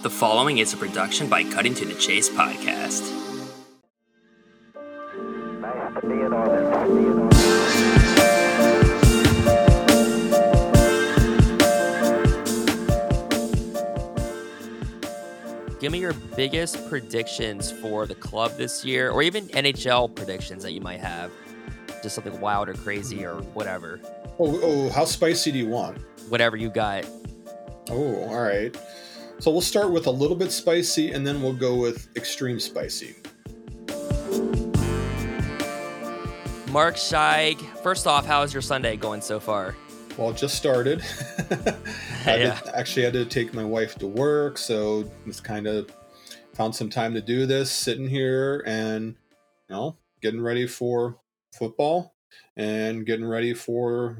The following is a production by Cutting to the Chase podcast. Nice to be in orbit. Be in orbit. Give me your biggest predictions for the club this year, or even NHL predictions that you might have. Just something wild or crazy or whatever. Oh, oh, how spicy do you want? Whatever you got. Oh, all right. So we'll start with a little bit spicy and then we'll go with extreme spicy. Mark Scheig, first off, how is your Sunday going so far? Well, just started. I Yeah. did, actually had to take my wife to work, so it's kind of found some time to do this, sitting here and you know, getting ready for football and getting ready for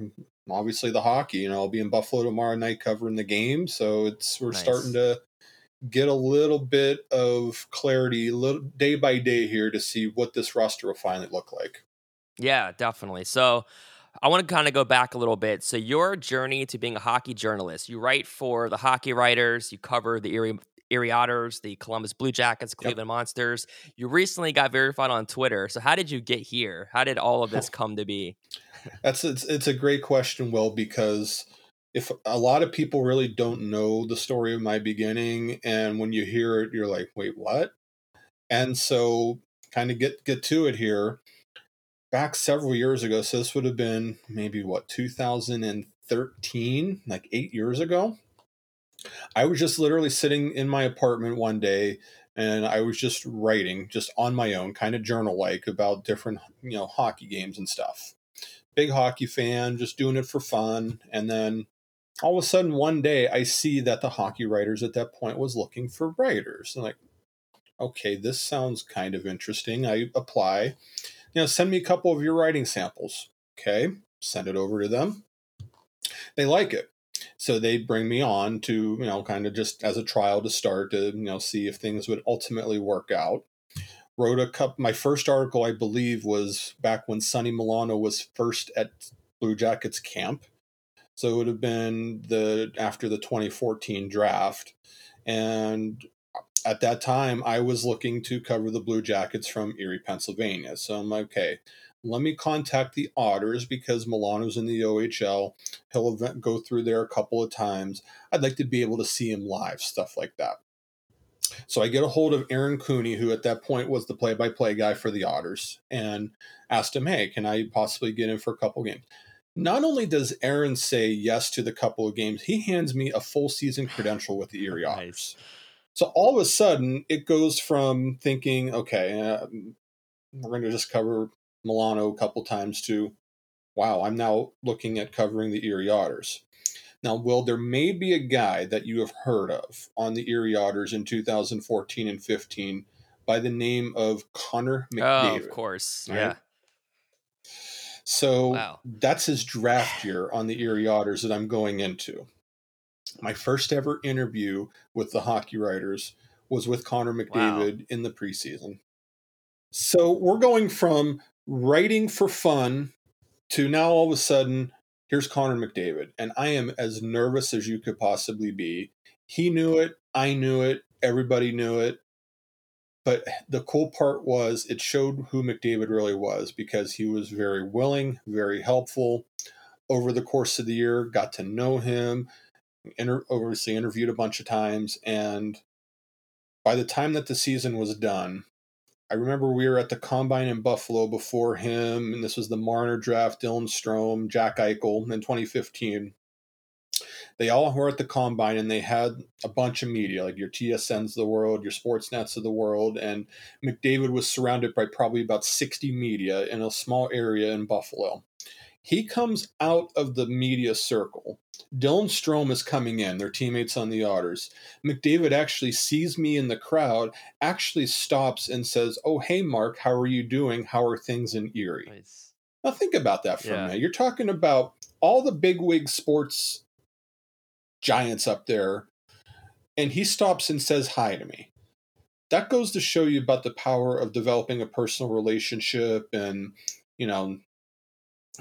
obviously the hockey. You know, I'll be in Buffalo tomorrow night covering the game, so it's we're Nice. starting to get a little bit of clarity, little day by day here to see what this roster will finally look like. Yeah, definitely. So I want to kind of go back a little bit. So your journey to being a hockey journalist, you write for the hockey writers, you cover the Erie Erie Otters, the Columbus Blue Jackets, Cleveland Monsters. You recently got verified on Twitter. So how did you get here? How did all of this come to be? That's it's, it's a great question, Will, because if a lot of people really don't know the story of my beginning, and when you hear it, you're like, "Wait, what?" And so, kind of get get to it here. Back several years ago, so this would have been maybe what 2013, like eight years ago. I was just literally sitting in my apartment one day, and I was just writing, just on my own, kind of journal like about different, you know, hockey games and stuff big hockey fan, just doing it for fun. And then all of a sudden, one day, I see that the hockey writers at that point was looking for writers. And like, okay, this sounds kind of interesting. I apply. You know, send me a couple of your writing samples. Okay, send it over to them. They like it. So they bring me on to, you know, kind of just as a trial to start to, you know, see if things would ultimately work out wrote a cup. My first article, I believe, was back when Sonny Milano was first at Blue Jackets camp. So it would have been the after the 2014 draft, and at that time, I was looking to cover the Blue Jackets from Erie, Pennsylvania. So I'm like, okay. Let me contact the Otters because Milano's in the OHL. He'll event, go through there a couple of times. I'd like to be able to see him live, stuff like that. So I get a hold of Aaron Cooney, who at that point was the play-by-play guy for the Otters, and asked him, "Hey, can I possibly get in for a couple games?" Not only does Aaron say yes to the couple of games, he hands me a full season credential with the Erie Otters. Nice. So all of a sudden, it goes from thinking, okay, uh, we're going to just cover Milano a couple times to, wow, I'm now looking at covering the Erie Otters. Now, Will, there may be a guy that you have heard of on the Erie Otters in 2014 and 15 by the name of Connor Oh, McDavid. of course. right? Yeah. So Wow. that's his draft year on the Erie Otters that I'm going into. My first ever interview with the hockey writers was with Connor McDavid in the preseason. So we're going from writing for fun to now all of a sudden, here's Connor McDavid. And I am as nervous as you could possibly be. He knew it. I knew it. Everybody knew it. But the cool part was it showed who McDavid really was because he was very willing, very helpful. Over the course of the year, got to know him, inter- obviously interviewed a bunch of times. And by the time that the season was done, I remember we were at the combine in Buffalo before him, and this was the Marner draft, Dylan Strome, Jack Eichel in 2015. They all were at the combine and they had a bunch of media, like your TSNs of the world, your Sportsnets of the world, and McDavid was surrounded by probably about 60 media in a small area in Buffalo. He comes out of the media circle. Dylan Strome is coming in, their teammates on the Otters. McDavid actually sees me in the crowd, actually stops and says, Oh, hey, Mark, how are you doing? How are things in Erie? Nice. Now, think about that for Yeah. a minute. You're talking about all the bigwig sports giants up there, and he stops and says hi to me. That goes to show you about the power of developing a personal relationship, and you know,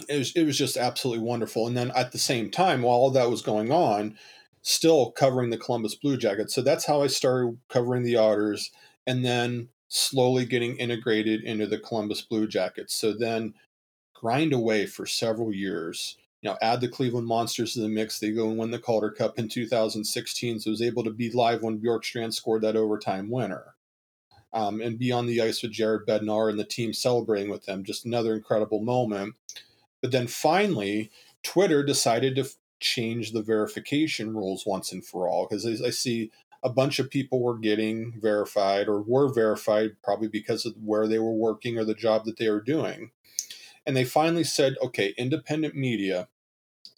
it was it was just absolutely wonderful. And then at the same time, while all that was going on, still covering the Columbus Blue Jackets. So that's how I started covering the Otters and then slowly getting integrated into the Columbus Blue Jackets. So then grind away for several years. You know, add the Cleveland Monsters to the mix. They go and win the Calder Cup in 2016. So I was able to be live when Bjorkstrand scored that overtime winner. Um, and be on the ice with Jared Bednar and the team celebrating with them. Just another incredible moment. But then finally, Twitter decided to change the verification rules once and for all because I, I see a bunch of people were getting verified or were verified probably because of where they were working or the job that they were doing. And they finally said, okay, independent media,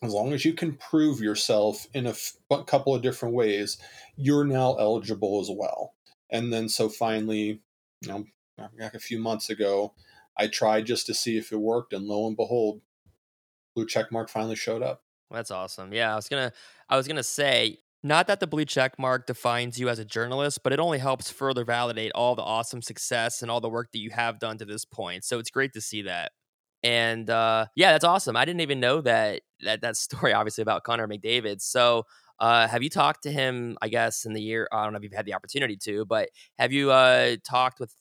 as long as you can prove yourself in a f- couple of different ways, you're now eligible as well. And then so finally, you know, a few months ago, I tried just to see if it worked, and lo and behold, blue check mark finally showed up. That's awesome. Yeah, I was gonna I was gonna say not that the blue check mark defines you as a journalist, but it only helps further validate all the awesome success and all the work that you have done to this point. So it's great to see that. And uh, yeah, that's awesome. I didn't even know that that that story obviously about Connor McDavid. So uh, have you talked to him? I guess in the year I don't know if you've had the opportunity to, but have you uh, talked with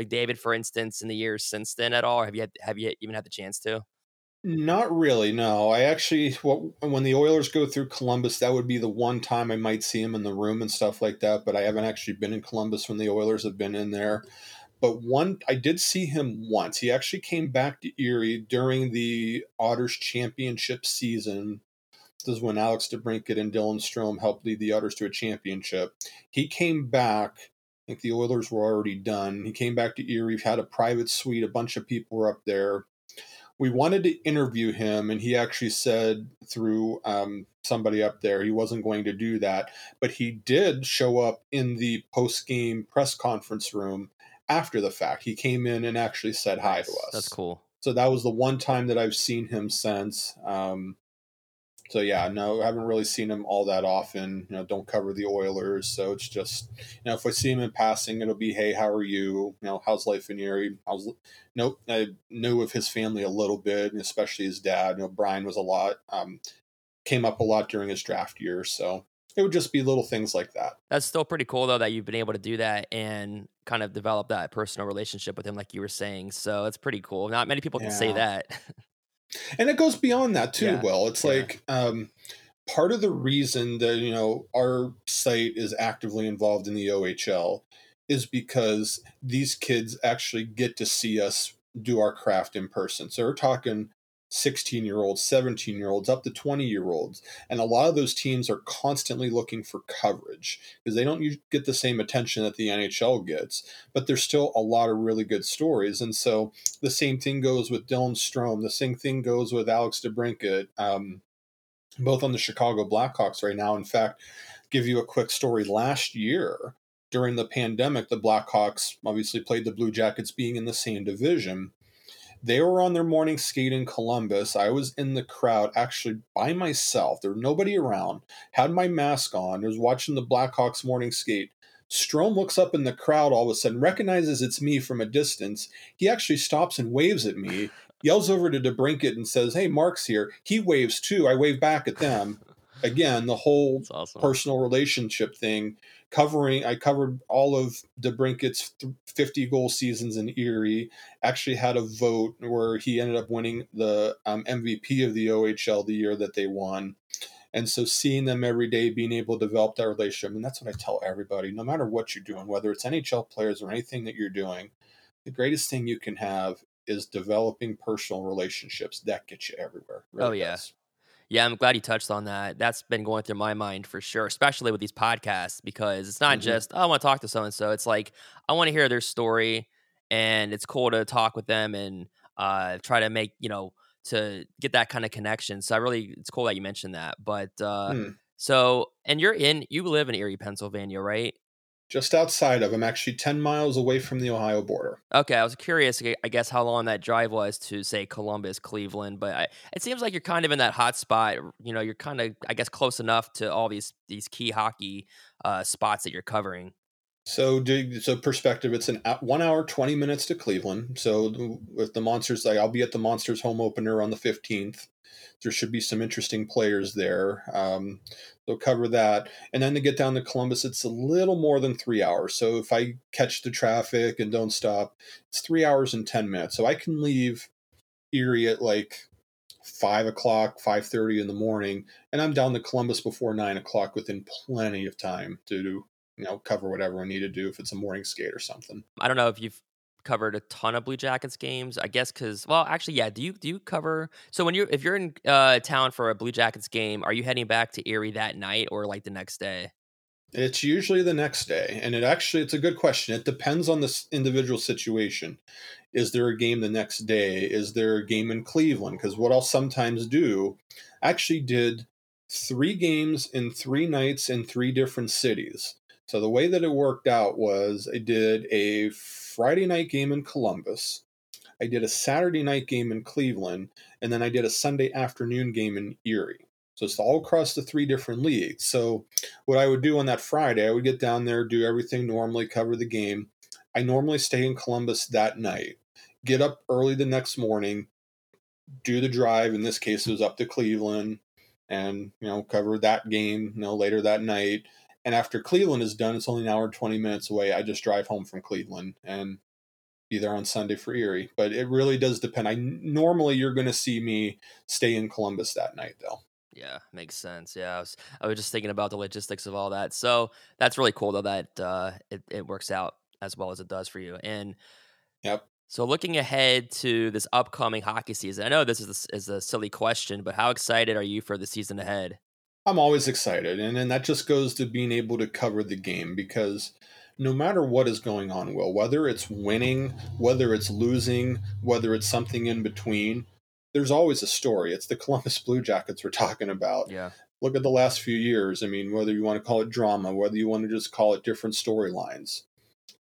McDavid, for instance, in the years since then at all? Have you had, have you even had the chance to? Not really. No, I actually when the Oilers go through Columbus, that would be the one time I might see him in the room and stuff like that. But I haven't actually been in Columbus when the Oilers have been in there. But one, I did see him once. He actually came back to Erie during the Otters championship season. This is when Alex DeBrincat and Dylan Strome helped lead the Otters to a championship. He came back. I think the Oilers were already done. He came back to Erie, had a private suite. A bunch of people were up there we wanted to interview him, and he actually said through um, somebody up there he wasn't going to do that, but he did show up in the post game press conference room after the fact. He came in and actually said hi to us. That's cool. So that was the one time that I've seen him since. Um, so yeah, no, I haven't really seen him all that often. You know, don't cover the Oilers, so it's just you know if I see him in passing, it'll be hey, how are you? You know, how's life in Erie? I was nope, I knew of his family a little bit, especially his dad. You know, Brian was a lot, um, came up a lot during his draft year, so it would just be little things like that. That's still pretty cool though that you've been able to do that and kind of develop that personal relationship with him, like you were saying. So it's pretty cool. Not many people can yeah. say that. and it goes beyond that too yeah. well it's yeah. like um, part of the reason that you know our site is actively involved in the ohl is because these kids actually get to see us do our craft in person so we're talking 16 year olds, 17 year olds, up to 20 year olds. And a lot of those teams are constantly looking for coverage because they don't get the same attention that the NHL gets, but there's still a lot of really good stories. And so the same thing goes with Dylan Strome, the same thing goes with Alex DeBrincat, um, both on the Chicago Blackhawks right now. In fact, give you a quick story last year during the pandemic, the Blackhawks obviously played the Blue Jackets being in the same division they were on their morning skate in Columbus. I was in the crowd, actually by myself. There was nobody around. Had my mask on. I was watching the Blackhawks morning skate. Strome looks up in the crowd all of a sudden, recognizes it's me from a distance. He actually stops and waves at me, yells over to DeBrincat and says, Hey, Mark's here. He waves too. I wave back at them. Again, the whole awesome. personal relationship thing covering I covered all of DeBrincat's 50 goal seasons in Erie. Actually had a vote where he ended up winning the um, MVP of the OHL the year that they won. And so seeing them every day, being able to develop that relationship, and that's what I tell everybody, no matter what you're doing, whether it's NHL players or anything that you're doing, the greatest thing you can have is developing personal relationships. That gets you everywhere. Really oh yeah. Does. Yeah, I'm glad you touched on that. That's been going through my mind for sure, especially with these podcasts, because it's not mm-hmm. just, oh, I want to talk to so and so. It's like, I want to hear their story, and it's cool to talk with them and uh, try to make, you know, to get that kind of connection. So I really, it's cool that you mentioned that. But uh, mm. so, and you're in, you live in Erie, Pennsylvania, right? Just outside of. I'm actually 10 miles away from the Ohio border. Okay, I was curious, I guess, how long that drive was to say Columbus, Cleveland, but I, it seems like you're kind of in that hot spot. You know, you're kind of, I guess, close enough to all these these key hockey uh, spots that you're covering. So, do, so perspective, it's an one hour, 20 minutes to Cleveland. So, with the Monsters, like I'll be at the Monsters home opener on the 15th. There should be some interesting players there. Um, they'll cover that. And then to get down to Columbus, it's a little more than three hours. So, if I catch the traffic and don't stop, it's three hours and 10 minutes. So, I can leave Erie at like five o'clock, five thirty in the morning, and I'm down to Columbus before nine o'clock within plenty of time to do, you know, cover whatever we need to do if it's a morning skate or something. I don't know if you've covered a ton of Blue Jackets games. I guess because well, actually, yeah. Do you do you cover? So when you if you're in uh, town for a Blue Jackets game, are you heading back to Erie that night or like the next day? It's usually the next day, and it actually it's a good question. It depends on this individual situation. Is there a game the next day? Is there a game in Cleveland? Because what I'll sometimes do, I actually did three games in three nights in three different cities. So the way that it worked out was I did a Friday night game in Columbus, I did a Saturday night game in Cleveland, and then I did a Sunday afternoon game in Erie. So it's all across the three different leagues. So what I would do on that Friday, I would get down there, do everything normally, cover the game. I normally stay in Columbus that night, get up early the next morning, do the drive. In this case, it was up to Cleveland, and you know cover that game. You know later that night, and after Cleveland is done, it's only an hour and twenty minutes away. I just drive home from Cleveland and be there on Sunday for Erie. But it really does depend. I normally you're going to see me stay in Columbus that night though. Yeah, makes sense. Yeah, I was, I was just thinking about the logistics of all that. So that's really cool though that uh, it it works out as well as it does for you. And Yep. so looking ahead to this upcoming hockey season, I know this is a, is a silly question, but how excited are you for the season ahead? I'm always excited, and then that just goes to being able to cover the game because no matter what is going on, Will, whether it's winning, whether it's losing, whether it's something in between, there's always a story. It's the Columbus Blue Jackets we're talking about. Yeah, Look at the last few years. I mean, whether you want to call it drama, whether you want to just call it different storylines,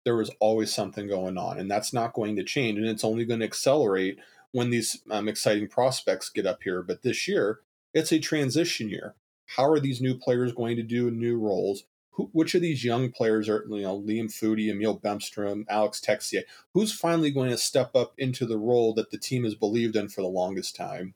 there was always something going on, and that's not going to change, and it's only going to accelerate when these um, exciting prospects get up here. But this year, it's a transition year. How are these new players going to do in new roles? Who, which of these young players are, you know, Liam Foudy, Emil Bemstrom, Alex Texier? Who's finally going to step up into the role that the team has believed in for the longest time?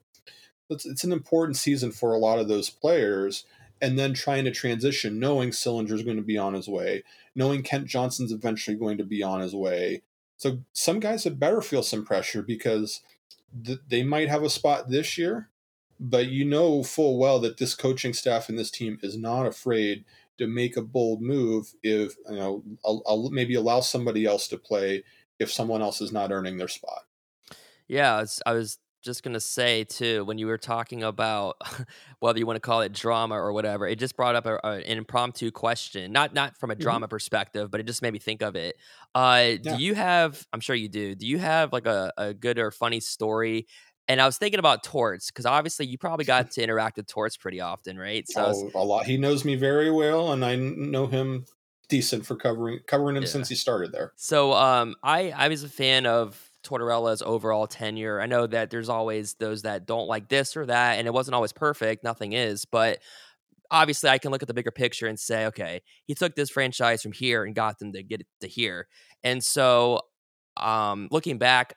It's, it's an important season for a lot of those players. And then trying to transition, knowing Sillinger's going to be on his way, knowing Kent Johnson's eventually going to be on his way. So some guys had better feel some pressure because th- they might have a spot this year, but you know full well that this coaching staff and this team is not afraid to make a bold move if you know I'll, I'll maybe allow somebody else to play if someone else is not earning their spot. yeah. I was, I was just gonna say too when you were talking about whether you want to call it drama or whatever, it just brought up a, a- an impromptu question. Not not from a Mhm. drama perspective, but it just made me think of it. Uh, Yeah. Do you have? I'm sure you do. Do you have like a, a good or funny story? And I was thinking about Torts because obviously you probably got to interact with Torts pretty often, right? So was- oh, a lot. He knows me very well, and I know him decent for covering covering him Yeah. since he started there. So um, I I was a fan of Tortorella's overall tenure. I know that there's always those that don't like this or that, and it wasn't always perfect. Nothing is, but obviously I can look at the bigger picture and say, okay, he took this franchise from here and got them to get it to here. And so, um, looking back,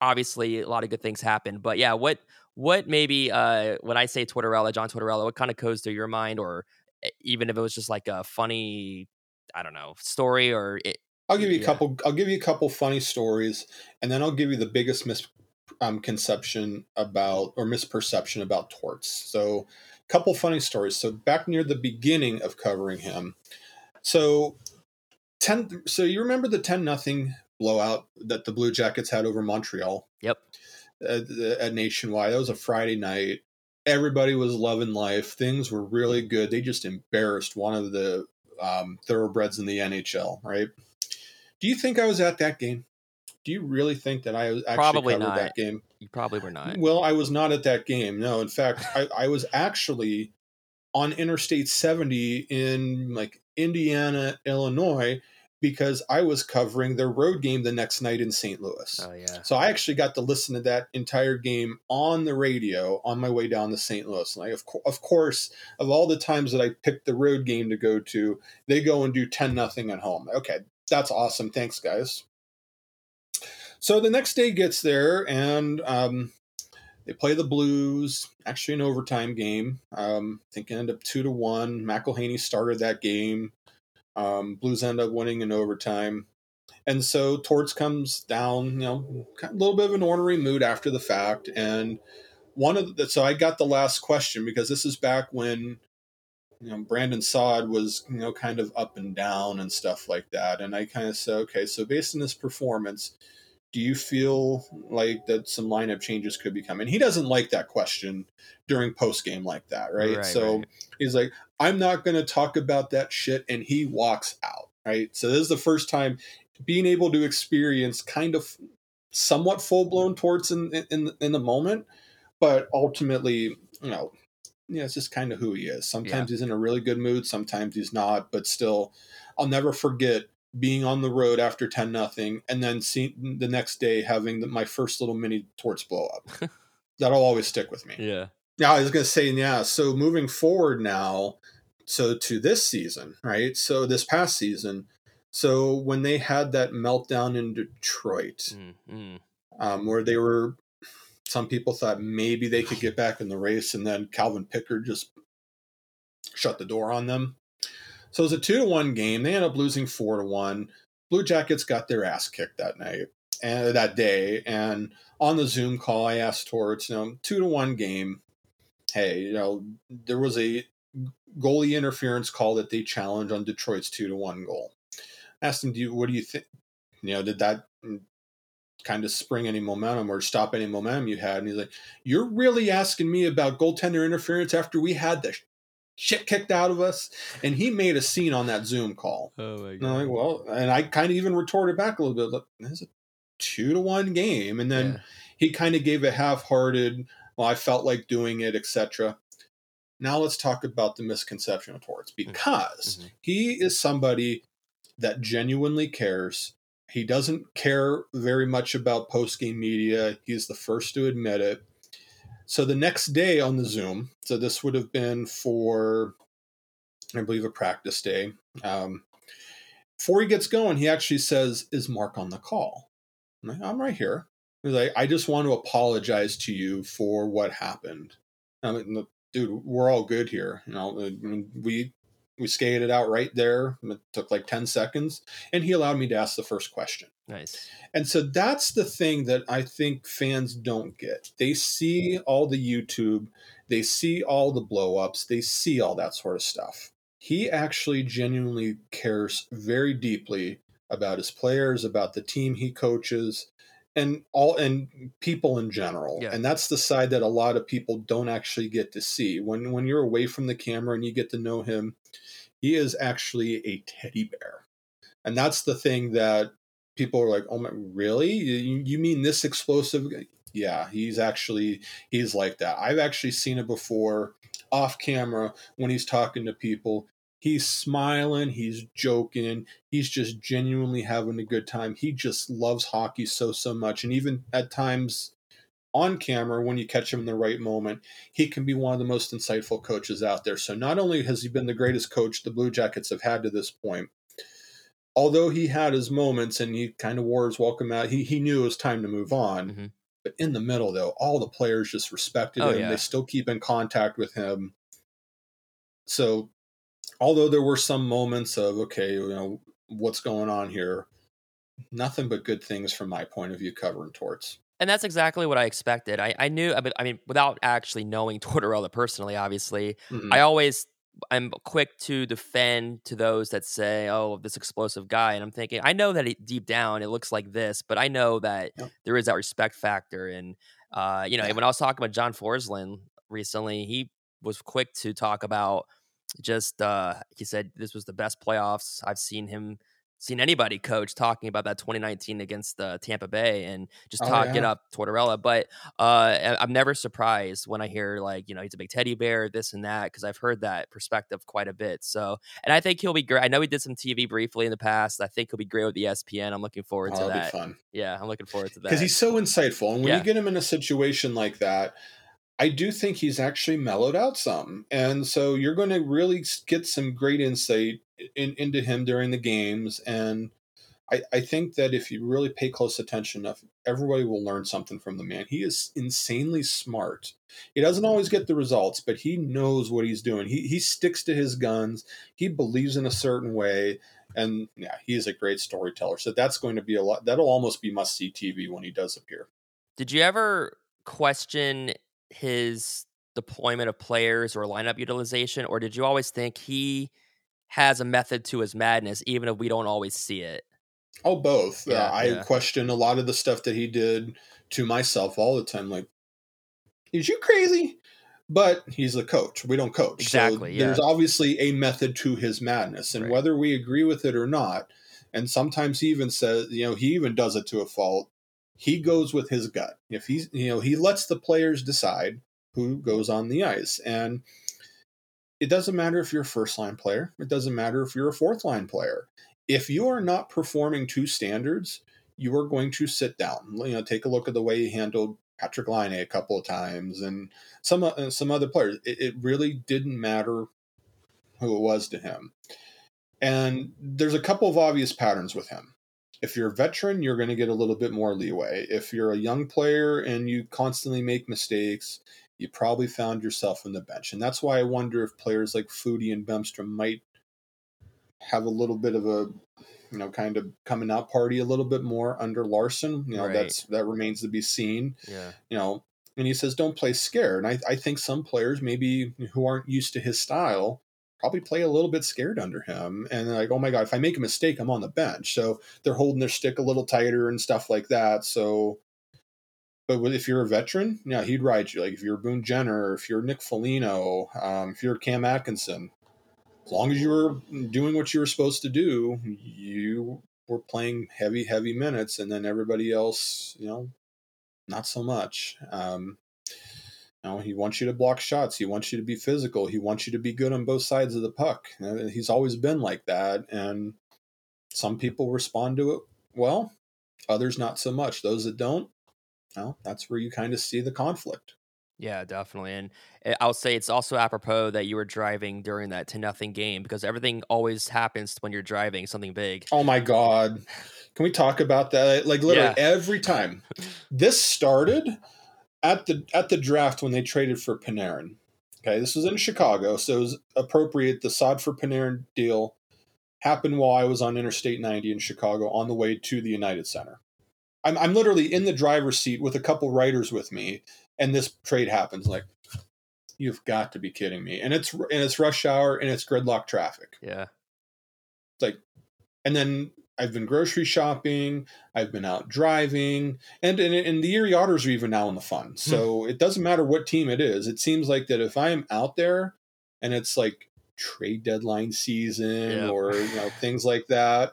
obviously a lot of good things happened. But yeah, what what maybe uh, when I say Tortorella, John Tortorella, what kind of goes through your mind, or even if it was just like a funny, I don't know, story or it, I'll give you a Yeah. couple. I'll give you a couple funny stories, and then I'll give you the biggest misconception about or misperception about torts. So, a couple funny stories. So, back near the beginning of covering him, so ten. So you remember the ten nothing blowout that the Blue Jackets had over Montreal Yep. at, at Nationwide. That was a Friday night. Everybody was loving life. Things were really good. They just embarrassed one of the um, thoroughbreds in the NHL, right? Do you think I was at that game? Do you really think that I actually Probably covered not. that game? You probably were not. Well, I was not at that game. No, in fact, I, I was actually on Interstate 70 in like Indiana, Illinois, because I was covering their road game the next night in St. Louis. Oh yeah. So I actually got to listen to that entire game on the radio on my way down to St. Louis. And I, of, co- of course, of all the times that I picked the road game to go to, they go and do 10 nothing at home. Okay, that's awesome. Thanks, guys. So the next day gets there and um, they play the Blues, actually an overtime game. Um, I think it ended up two to one. McElhinney started that game. Um, Blues end up winning in overtime. And so Torts comes down, you know, a little bit of an ornery mood after the fact. And one of the, so I got the last question because this is back when, you know, Brandon Saad was, you know, kind of up and down and stuff like that. And I kind of said, okay, so based on this performance, do you feel like that some lineup changes could be coming? He doesn't like that question during post game like that, right? Right, so right. he's like, I'm not going to talk about that shit. And he walks out, right? So this is the first time being able to experience kind of somewhat full blown torts in, in, in the moment, but ultimately, you know, yeah, it's just kind of who he is. Sometimes he's in a really good mood, sometimes he's not, but still, I'll never forget being on the road after 10 nothing and then seeing the next day having the, my first little mini torts blow up. That'll always stick with me. Yeah. Yeah, I was going to say, yeah. So moving forward now, so to this season, right? So this past season, so when they had that meltdown in Detroit, Mm, mm. um, where they were, some people thought maybe they could get back in the race, and then Calvin Pickard just shut the door on them. So it was a two to one game. They end up losing four to one. Blue Jackets got their ass kicked that night and that day. And on the Zoom call, I asked Torts, you know, two to one game. Hey, you know, there was a goalie interference call that they challenged on Detroit's two to one goal. I asked him, "Do you what do you think? You know, did that kind of spring any momentum or stop any momentum you had?" And he's like, "You're really asking me about goaltender interference after we had the shit kicked out of us?" And he made a scene on that Zoom call. Oh my And like, well, and I kind of even retorted back a little bit. Look, this is a two to one game, and then Yeah. he kind of gave a half-hearted. Well, I felt like doing it, etc. Now let's talk about the misconception of Torts because Mhm. he is somebody that genuinely cares. He doesn't care very much about post-game media. He's the first to admit it. So the next day on the Zoom, so this would have been for, I believe, a practice day. Um, before he gets going, he actually says, "Is Mark on the call?" I'm, like, I'm right here. He's like, "I just want to apologize to you for what happened." I mean, look, dude, we're all good here. You know, mean, we we skated out right there. It took like ten seconds, and he allowed me to ask the first question. Nice. And so that's the thing that I think fans don't get. They see all the YouTube, they see all the blow ups, they see all that sort of stuff. He actually genuinely cares very deeply about his players, about the team he coaches, and all and people in general. Yeah. And that's the side that a lot of people don't actually get to see. When when you're away from the camera and you get to know him, he is actually a teddy bear. And that's the thing that people are like, "Oh my, really? You, you mean this explosive?" Yeah, he's actually he's like that. I've actually seen it before off camera when he's talking to people. He's smiling, he's joking, he's just genuinely having a good time. He just loves hockey so so much, and even at times on camera when you catch him in the right moment he can be one of the most insightful coaches out there so not only has he been the greatest coach the blue jackets have had to this point although he had his moments and he kind of wore his welcome out, he, he knew it was time to move on. Mhm. But in the middle, though, all the players just respected Oh, him. yeah. They still keep in contact with him. So, although there were some moments of, okay, you know, what's going on here, nothing but good things from my point of view covering torts. And that's exactly what I expected. I, I knew, but I mean, without actually knowing Tortorella personally, obviously, Mhm. I always I'm quick to defend to those that say, "Oh, this explosive guy," and I'm thinking, I know that it, deep down it looks like this, but I know that there is that respect factor. And uh, you know, Yeah. when I was talking about John Forsland recently, he was quick to talk about just uh, he said this was the best playoffs I've seen him seen anybody coach talking about that 2019 against uh, Tampa Bay and just Oh, talking yeah. up Tortorella. But uh, I'm never surprised when I hear like you know he's a big teddy bear, this and that, because I've heard that perspective quite a bit. So, and I think he'll be great. I know he did some TV briefly in the past. I think he'll be great with ESPN. I'm looking forward Oh, to that. fun. Yeah, I'm looking forward to that. because he's so insightful. And when Yeah. you get him in a situation like that, I do think he's actually mellowed out some, and so you're going to really get some great insight in, into him during the games. And I, I think that if you really pay close attention enough, everybody will learn something from the man. He is insanely smart. He doesn't always get the results, but he knows what he's doing. He he sticks to his guns. He believes in a certain way. And yeah, he is a great storyteller. So that's going to be a lot. That'll almost be must see TV when he does appear. Did you ever question his deployment of players or lineup utilization, or did you always think he has a method to his madness, even if we don't always see it? Oh, both. Yeah, uh, I yeah. question a lot of the stuff that he did to myself all the time. Like, is you crazy? But he's the coach. We don't coach. Exactly, So there's yeah. obviously a method to his madness, and Right. whether we agree with it or not, and sometimes he even says, you know, he even does it to a fault. He goes with his gut. If he's, you know, he lets the players decide who goes on the ice, and it doesn't matter if you're a first line player. It doesn't matter if you're a fourth line player. If you are not performing to standards, you are going to sit down. You know, take a look at the way he handled Patrick Laine a couple of times and some uh, some other players. It, it really didn't matter who it was to him. And there's a couple of obvious patterns with him. If you're a veteran, you're going to get a little bit more leeway. If you're a young player and you constantly make mistakes, you probably found yourself on the bench. And that's why I wonder if players like Foudy and Bemstrom might have a little bit of a you know kind of coming out party a little bit more under Larsen. You know, Right. that's that remains to be seen. Yeah. You know, and he says don't play scared. And I, I think some players maybe who aren't used to his style probably play a little bit scared under him and like, oh my god, if I make a mistake, I'm on the bench. So they're holding their stick a little tighter and stuff like that. So but if you're a veteran, yeah, he'd ride you. Like if you're Boone Jenner, if you're Nick Foligno, um, if you're Cam Atkinson, as long as you were doing what you were supposed to do, you were playing heavy, heavy minutes, and then everybody else, you know, not so much. Um, you know, he wants you to block shots. He wants you to be physical. He wants you to be good on both sides of the puck. He's always been like that, and some people respond to it well, others not so much. Those that don't, well, that's where you kind of see the conflict. Yeah, definitely. And uh, I'll say it's also apropos that you were driving during that to nothing game because everything always happens when you're driving something big. Oh my god. Can we talk about that? Like literally Yeah. every time. This started at the at the draft when they traded for Panarin. Okay, this was in Chicago, so it was appropriate. The Saad for Panarin deal happened while I was on Interstate 90 in Chicago on the way to the United Center. I'm I'm literally in the driver's seat with a couple writers with me, and this trade happens. Like, you've got to be kidding me! And it's and it's rush hour and it's gridlock traffic Yeah. It's like, and then I've been grocery shopping, I've been out driving, and and, and the Erie Otters are even now in the fun. Hmm. So it doesn't matter what team it is. It seems like that if I am out there and it's like trade deadline season Yeah. or you know things like that,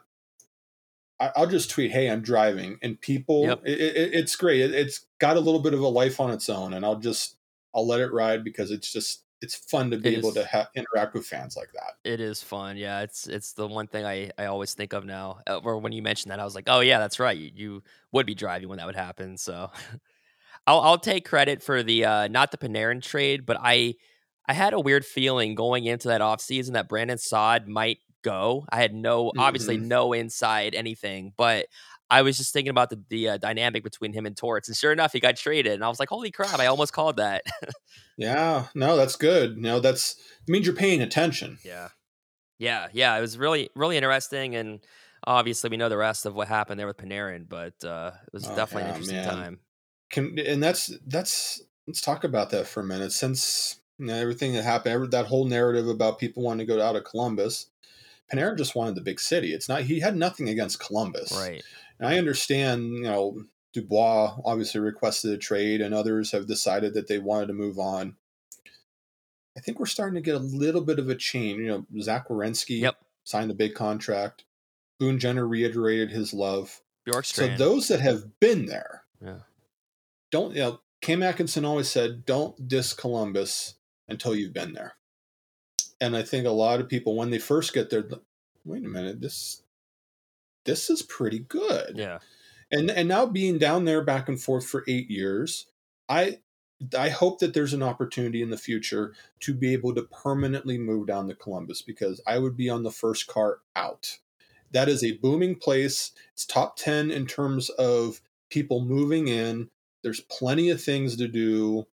I, I'll just tweet, "Hey, I'm driving," and people, Yep. it, it, it's great. It, it's got a little bit of a life on its own, and I'll just I'll let it ride because it's just it's fun to be It able is. to ha- interact with fans like that. It is fun. Yeah, it's it's the one thing I, I always think of now. Uh, Or when you mentioned that, I was like, oh yeah, that's right. You, you would be driving when that would happen. So I'll I'll take credit for the uh, not the Panarin trade, but I I had a weird feeling going into that offseason that Brandon Saad might go. I had no obviously Mhm. no inside anything, but I was just thinking about the the uh, dynamic between him and Torts, and sure enough, he got traded, and I was like, holy crap, I almost called that. Yeah, no, that's good. No, that's it means you're paying attention. Yeah. Yeah, yeah. It was really, really interesting. And obviously we know the rest of what happened there with Panarin, but uh it was Oh, definitely yeah, an interesting man. time. Can and that's that's let's talk about that for a minute. Since you know, everything that happened, every, that whole narrative about people wanting to go out of Columbus, Panarin just wanted the big city. It's not he had nothing against Columbus. Right. And I understand, you know, Dubois obviously requested a trade, and others have decided that they wanted to move on. I think we're starting to get a little bit of a change. You know, Zach Werenski Yep. signed a big contract. Boone Jenner reiterated his love. Bjorkstrand. So those that have been there, Yeah. don't you know? Cam Atkinson always said, "Don't diss Columbus until you've been there." And I think a lot of people, when they first get there, wait a minute, this this is pretty good. yeah. And and now being down there back and forth for eight years, I I hope that there's an opportunity in the future to be able to permanently move down to Columbus because I would be on the first car out. That is a booming place. It's top 10 in terms of people moving in. There's plenty of things to do.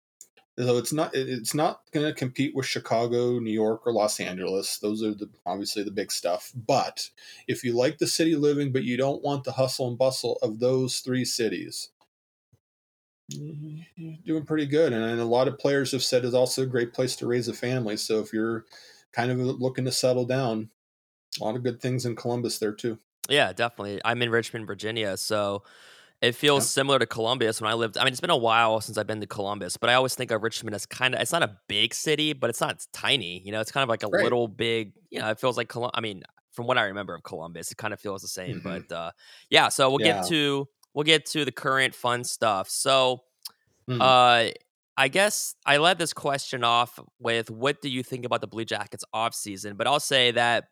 So it's not it's not going to compete with Chicago, New York, or Los Angeles. Those are the obviously the big stuff. But if you like the city living, but you don't want the hustle and bustle of those three cities, doing pretty good. And, and a lot of players have said it's also a great place to raise a family. So if you're kind of looking to settle down, a lot of good things in Columbus there too. Yeah, definitely. I'm in Richmond, Virginia, so it feels Yep. similar to Columbus when I lived. I mean, it's been a while since I've been to Columbus, but I always think of Richmond as kind of. It's not a big city, but it's not tiny. You know, it's kind of like a Right. little big. You know, it feels like Colum- I mean, from what I remember of Columbus, it kind of feels the same. Mhm. But uh, yeah, so we'll Yeah. get to we'll get to the current fun stuff. So Mhm. uh, I guess I led this question off with what do you think about the Blue Jackets off season? But I'll say that,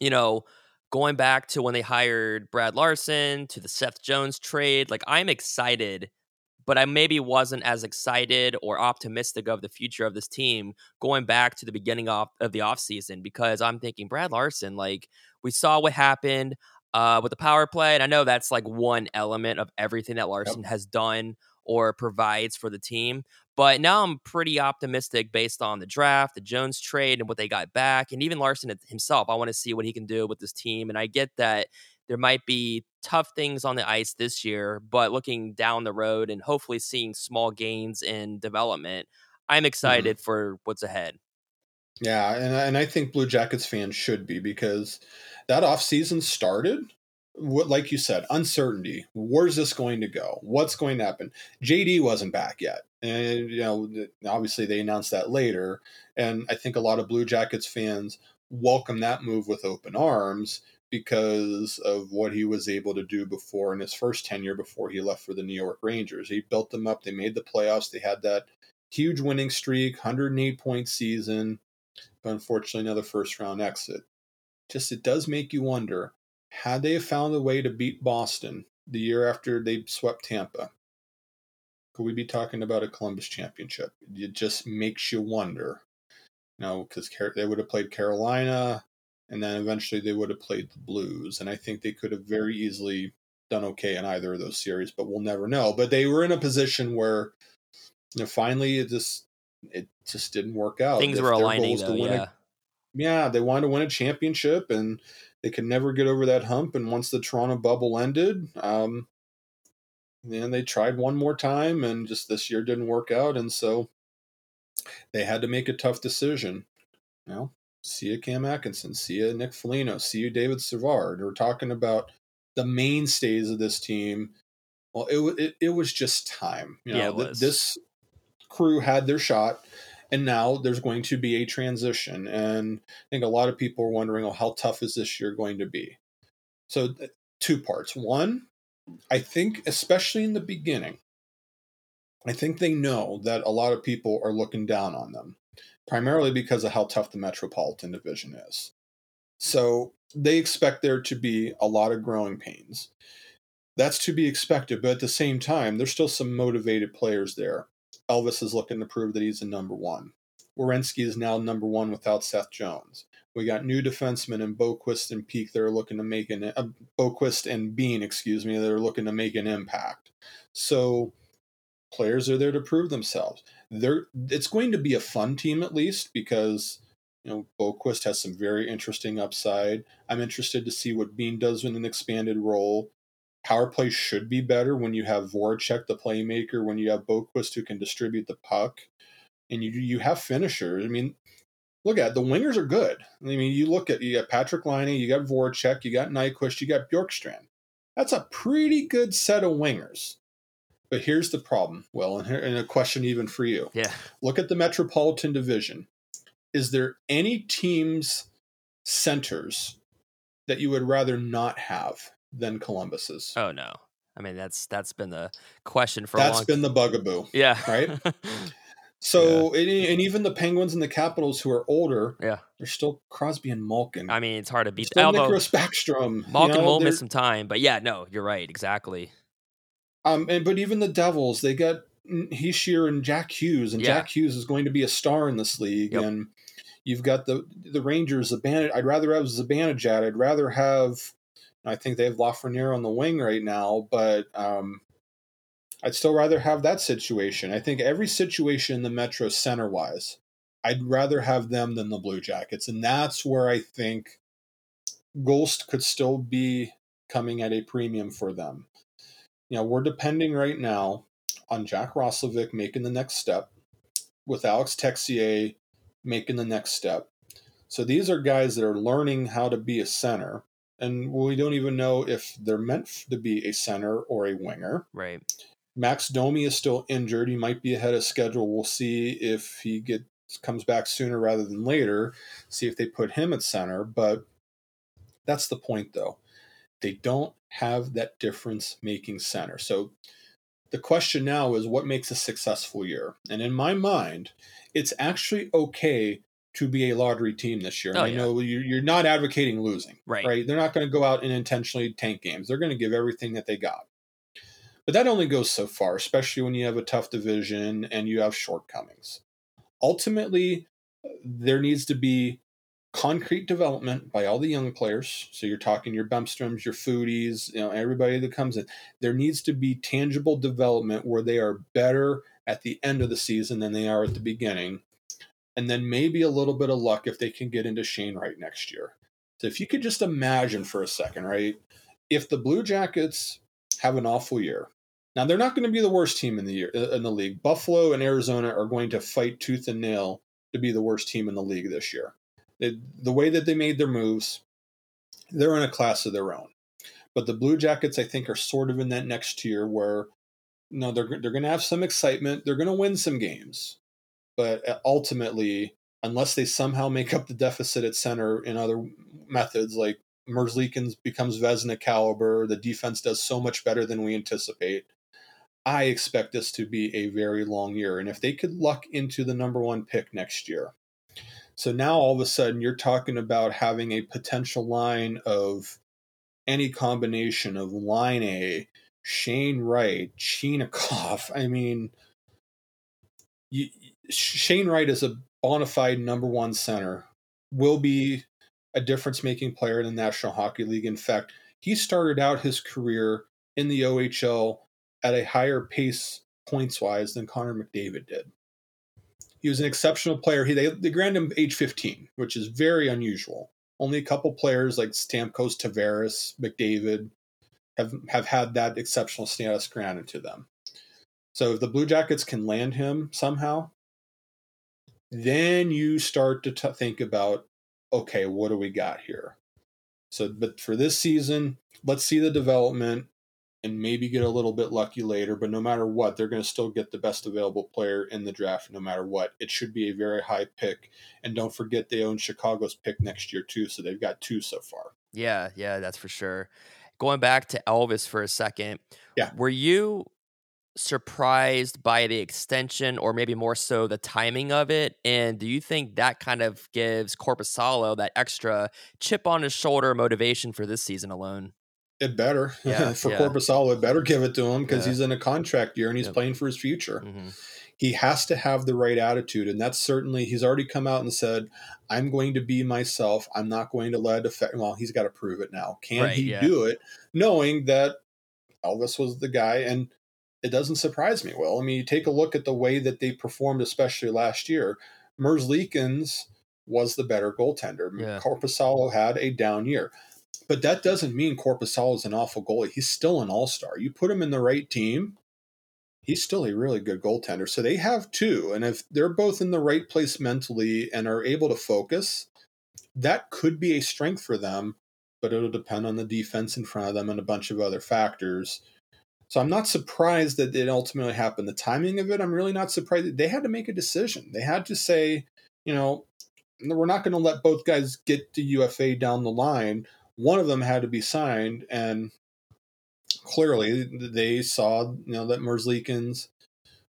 you know, going back to when they hired Brad Larsen to the Seth Jones trade, like I'm excited, but I maybe wasn't as excited or optimistic of the future of this team going back to the beginning of, of the offseason because I'm thinking Brad Larsen, like we saw what happened uh, with the power play. And I know that's like one element of everything that Larsen has done or provides for the team. But now I'm pretty optimistic based on the draft, the Jones trade, and what they got back, and even Larsen himself. I want to see what he can do with this team. And I get that there might be tough things on the ice this year, but looking down the road and hopefully seeing small gains in development, I'm mm-hmm. excited for what's ahead. Yeah, and I- and I think Blue Jackets fans should be because that offseason started what like you said, uncertainty. Where's this going to go? What's going to happen? JD wasn't back yet. And you know, obviously they announced that later, and I think a lot of Blue Jackets fans welcome that move with open arms because of what he was able to do before in his first tenure before he left for the New York Rangers. He built them up, they made the playoffs, they had that huge winning streak, 108 point season but unfortunately another first round exit. Just it does make you wonder had they found a way to beat Boston the year after they swept Tampa, could we be talking about a Columbus championship? It just makes you wonder. You know, because they would have played Carolina, and then eventually they would have played the Blues, and I think they could have very easily done okay in either of those series, but we'll never know. But they were in a position where, you know, finally it just it just didn't work out. Things If were aligning, though. win a- Yeah. yeah, they wanted to win a championship and they could never get over that hump. And once the Toronto bubble ended, um, then they tried one more time and just this year didn't work out. And so they had to make a tough decision. You know, see you, Cam Atkinson, see you, Nick Foligno, see you, David Savard. We're talking about the mainstays of this team. Well, it, it, it was just time. You know, Yeah, th- this crew had their shot and now there's going to be a transition and i think a lot of people are wondering oh how tough is this year going to be so th- two parts one i think especially in the beginning i think they know that a lot of people are looking down on them primarily because of how tough the metropolitan division is so they expect there to be a lot of growing pains that's to be expected but at the same time there's still some motivated players there Elvis is looking to prove that he's a number one. Werenski is now number one without Seth Jones. We got new defensemen in Boqvist and Peak that are looking to make an uh, Boqvist and Bean, excuse me, that are looking to make an impact. So players are there to prove themselves. They're it's going to be a fun team at least because you know Boqvist has some very interesting upside. I'm interested to see what Bean does in an expanded role power play should be better when you have Voracek, the playmaker, when you have Boqvist who can distribute the puck, and you you have finishers. I mean, look at the wingers are good. I mean, you look at you got Patrick Laine, you got Voracek, you got Nyquist, you got Bjorkstrand. That's a pretty good set of wingers. But here's the problem. Well, and, here, and a question even for you. Yeah. Look at the Metropolitan Division. Is there any teams centers that you would rather not have than Columbus's? Oh no. I mean that's that's been the question for That's a long That's been the bugaboo. Yeah. right? So, and, and even the Penguins and the Capitals who are older, yeah. they're still Crosby and Malkin. I mean it's hard to beat still although Nicklas Backstrom. you Malkin know, will miss some time, but yeah, no, you're right, exactly. Um, and but even the Devils, they got Hischier and Jack Hughes, and Yeah. Jack Hughes is going to be a star in this league. Yep. And you've got the the Rangers, Zaban. I'd rather have Zibanejad. I'd rather have. I think they have Lafreniere on the wing right now, but um, I'd still rather have that situation. I think every situation in the Metro center wise, I'd rather have them than the Blue Jackets, and that's where I think Ghost could still be coming at a premium for them. You know, we're depending right now on Jack Roslovic making the next step, with Alex Texier making the next step. So these are guys that are learning how to be a center, and we don't even know if they're meant to be a center or a winger. Right. Max Domi is still injured. He might be ahead of schedule. We'll see if he gets comes back sooner rather than later. See if they put him at center. But that's the point, though. They don't have that difference making center. So the question now is what makes a successful year? And in my mind, it's actually okay to be a lottery team this year. Oh, I yeah. know you- you're not advocating losing, Right. right? They're not going to go out and intentionally tank games. They're going to give everything that they got. But that only goes so far, especially when you have a tough division and you have shortcomings. Ultimately, there needs to be concrete development by all the young players. So you're talking your Bemstroms, your Foudys, you know, everybody that comes in. There needs to be tangible development where they are better at the end of the season than they are at the beginning. And then maybe a little bit of luck if they can get into Shane Wright next year. So if you could just imagine for a second, right? If the Blue Jackets have an awful year, now they're not going to be the worst team in the year in the league. Buffalo and Arizona are going to fight tooth and nail to be the worst team in the league this year. They, the way that they made their moves, they're in a class of their own. But the Blue Jackets, I think, are sort of in that next tier where, you know, they're they're going to have some excitement. They're going to win some games, but uh, ultimately, unless they somehow make up the deficit at center in other methods, like Merzlikins becomes Vezina caliber, the defense does so much better than we anticipate. I expect this to be a very long year, and if they could luck into the number one pick next year, so now all of a sudden you're talking about having a potential line of any combination of Laine, Shane Wright, Chinikov. I mean, you, Shane Wright is a bona fide number one center, will be a difference making player in the National Hockey League. In fact, he started out his career in the OHL at a higher pace points wise than Connor McDavid did. He was an exceptional player. He they, they granted him age 15, which is very unusual. Only a couple players like Stamkos, Tavares, McDavid have have had that exceptional status granted to them. So if the Blue Jackets can land him somehow, then you start to t- think about, okay, what do we got here? So, but for this season, let's see the development and maybe get a little bit lucky later. But no matter what, they're going to still get the best available player in the draft, no matter what. It should be a very high pick. And don't forget they own Chicago's pick next year, too. So they've got two so far. Yeah, yeah, that's for sure. Going back to Elvis for a second. Yeah. Were you surprised by the extension or maybe more so the timing of it? And do you think that kind of gives Korpisalo that extra chip on his shoulder motivation for this season alone? It better. Yeah, for yeah. Korpisalo, it better give it to him because Yeah. he's in a contract year and he's Yep. playing for his future. Mhm. he has to have the right attitude and that's certainly he's already come out and said i'm going to be myself i'm not going to let affect well he's got to prove it now can Right, he yeah. do it knowing that elvis was the guy and it doesn't surprise me well i mean you take a look at the way that they performed especially last year merzlikins was the better goaltender Yeah. korpisalo had a down year but that doesn't mean korpisalo is an awful goalie he's still an all-star you put him in the right team he's still a really good goaltender. So they have two. And if they're both in the right place mentally and are able to focus, that could be a strength for them, but it'll depend on the defense in front of them and a bunch of other factors. So I'm not surprised that it ultimately happened. The timing of it, I'm really not surprised. They had to make a decision. They had to say, you know, we're not going to let both guys get to UFA down the line. One of them had to be signed, and clearly they saw you know that Merzlikins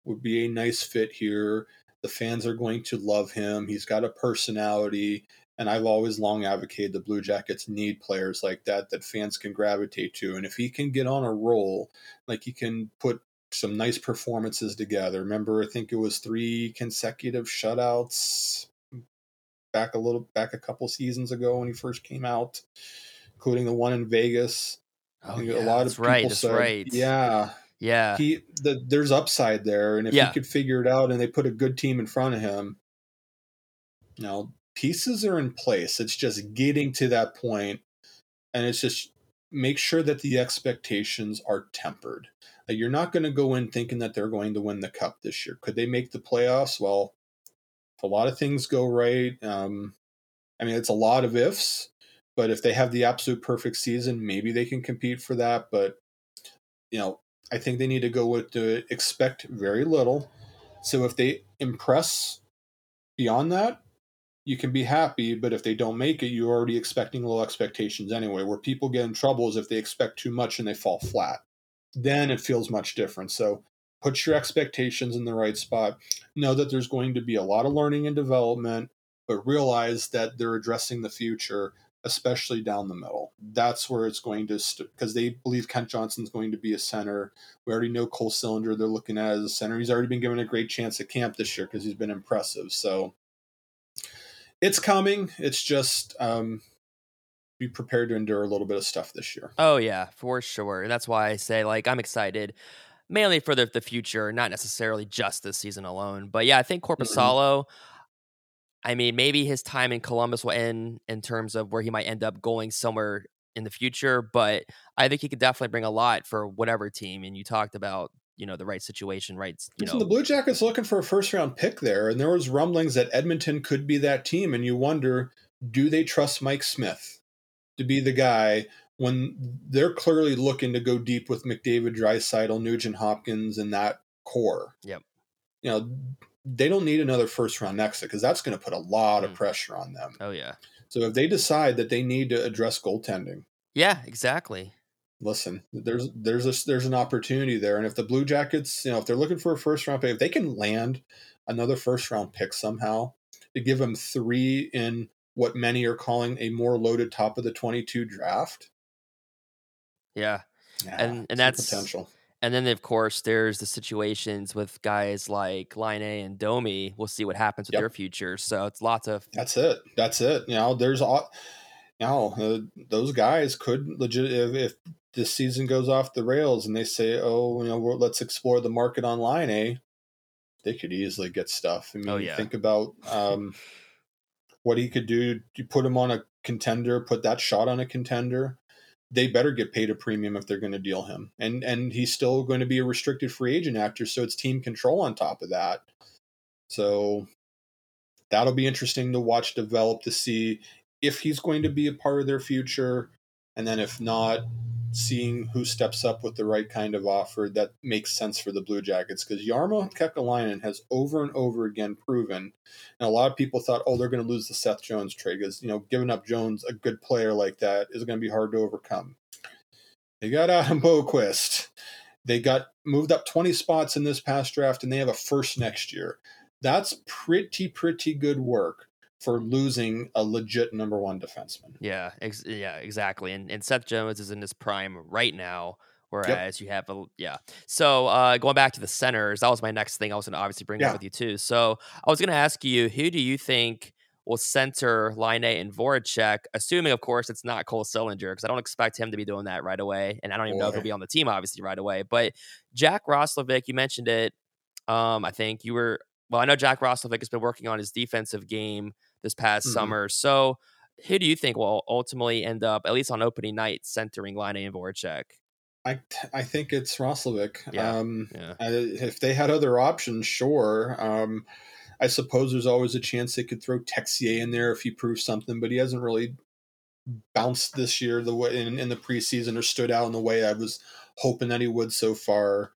would be a nice fit here. The fans are going to love him. He's got a personality, and I've always long advocated the Blue Jackets need players like that that fans can gravitate to. And if he can get on a roll, like he can put some nice performances together. Remember, I think it was three consecutive shutouts back a little back a couple seasons ago when he first came out, including the one in Vegas. Oh, a yeah, lot of people right. That's said, right. Yeah, Yeah. he the, there's upside there, and if Yeah. he could figure it out, and they put a good team in front of him, you know, pieces are in place. It's just getting to that point, and it's just make sure that the expectations are tempered. Like you're not going to go in thinking that they're going to win the cup this year. Could they make the playoffs? Well, if a lot of things go right, um, I mean, it's a lot of ifs. But if they have the absolute perfect season, maybe they can compete for that. But you know, I think they need to go with the expect very little. So if they impress beyond that, you can be happy. But if they don't make it, you're already expecting low expectations anyway. Where people get in trouble is if they expect too much and they fall flat. Then it feels much different. So put your expectations in the right spot. Know that there's going to be a lot of learning and development, but realize that they're addressing the future especially down the middle. That's where it's going to because st- they believe Kent Johnson's going to be a center. We already know Cole Sillinger they're looking at as a center. He's already been given a great chance at camp this year because he's been impressive. So it's coming. It's just um, be prepared to endure a little bit of stuff this year. Oh yeah, for sure. That's why I say like I'm excited mainly for the, the future, not necessarily just this season alone. But yeah, I think Korpisalo, I mean, maybe his time in Columbus will end in terms of where he might end up going somewhere in the future, but I think he could definitely bring a lot for whatever team. And you talked about, you know, the right situation, right? You Listen, know, the Blue Jackets looking for a first round pick there, and there was rumblings that Edmonton could be that team, and you wonder, do they trust Mike Smith to be the guy when they're clearly looking to go deep with McDavid, Draisaitl, Nugent Hopkins, and that core? Yep. You know, they don't need another first round exit because that's going to put a lot of Mm. pressure on them. oh yeah. So if they decide that they need to address goaltending, Yeah, exactly. listen, there's there's a there's an opportunity there, and if the Blue Jackets, you know, if they're looking for a first round pick, if they can land another first round pick somehow to give them three in what many are calling a more loaded top of the 22 draft, Yeah. yeah, And- and that's- potential. And then, of course, there's the situations with guys like Laine and Domi. We'll see what happens with Yep. their future. So it's lots of That's it. That's it. You know, there's all. You know, uh, those guys could legit if, if this season goes off the rails and they say, "Oh, you know, let's explore the market online." Eh, they could easily get stuff. I mean, Oh, yeah. think about um, what he could do. You put him on a contender, put that shot on a contender. They better get paid a premium if they're going to deal him, and and he's still going to be a restricted free agent actor, so it's team control on top of that. So that'll be interesting to watch develop to see if he's going to be a part of their future, and then if not, seeing who steps up with the right kind of offer that makes sense for the Blue Jackets. Because Jarmo Kekalainen has over and over again proven, and a lot of people thought, oh, they're going to lose the Seth Jones trade because you know giving up Jones, a good player like that, is going to be hard to overcome. They got Adam Boqvist. They got moved up 20 spots in this past draft, and they have a first next year. That's pretty, pretty good work for losing a legit number one defenseman. yeah, ex- yeah, exactly. And and Seth Jones is in his prime right now. Whereas you have a yeah. So uh, going back to the centers, that was my next thing I was going to obviously bring Yeah. up with you too. So I was going to ask you, who do you think will center Laine and Voracek? Assuming, of course, it's not Cole Sillinger because I don't expect him to be doing that right away, and I don't even know if he'll be on the team obviously right away. But Jack Roslovic, you mentioned it. Um, I think you were well. I know Jack Roslovic has been working on his defensive game this past Mhm. summer. So who do you think will ultimately end up, at least on opening night, centering Laine and Voracek? I I think it's Roslovic. Yeah, Um, Yeah. if they had other options, sure. Um, I suppose there's always a chance they could throw Texier in there if he proves something, but he hasn't really bounced this year the way in, in the preseason or stood out in the way I was hoping that he would so far.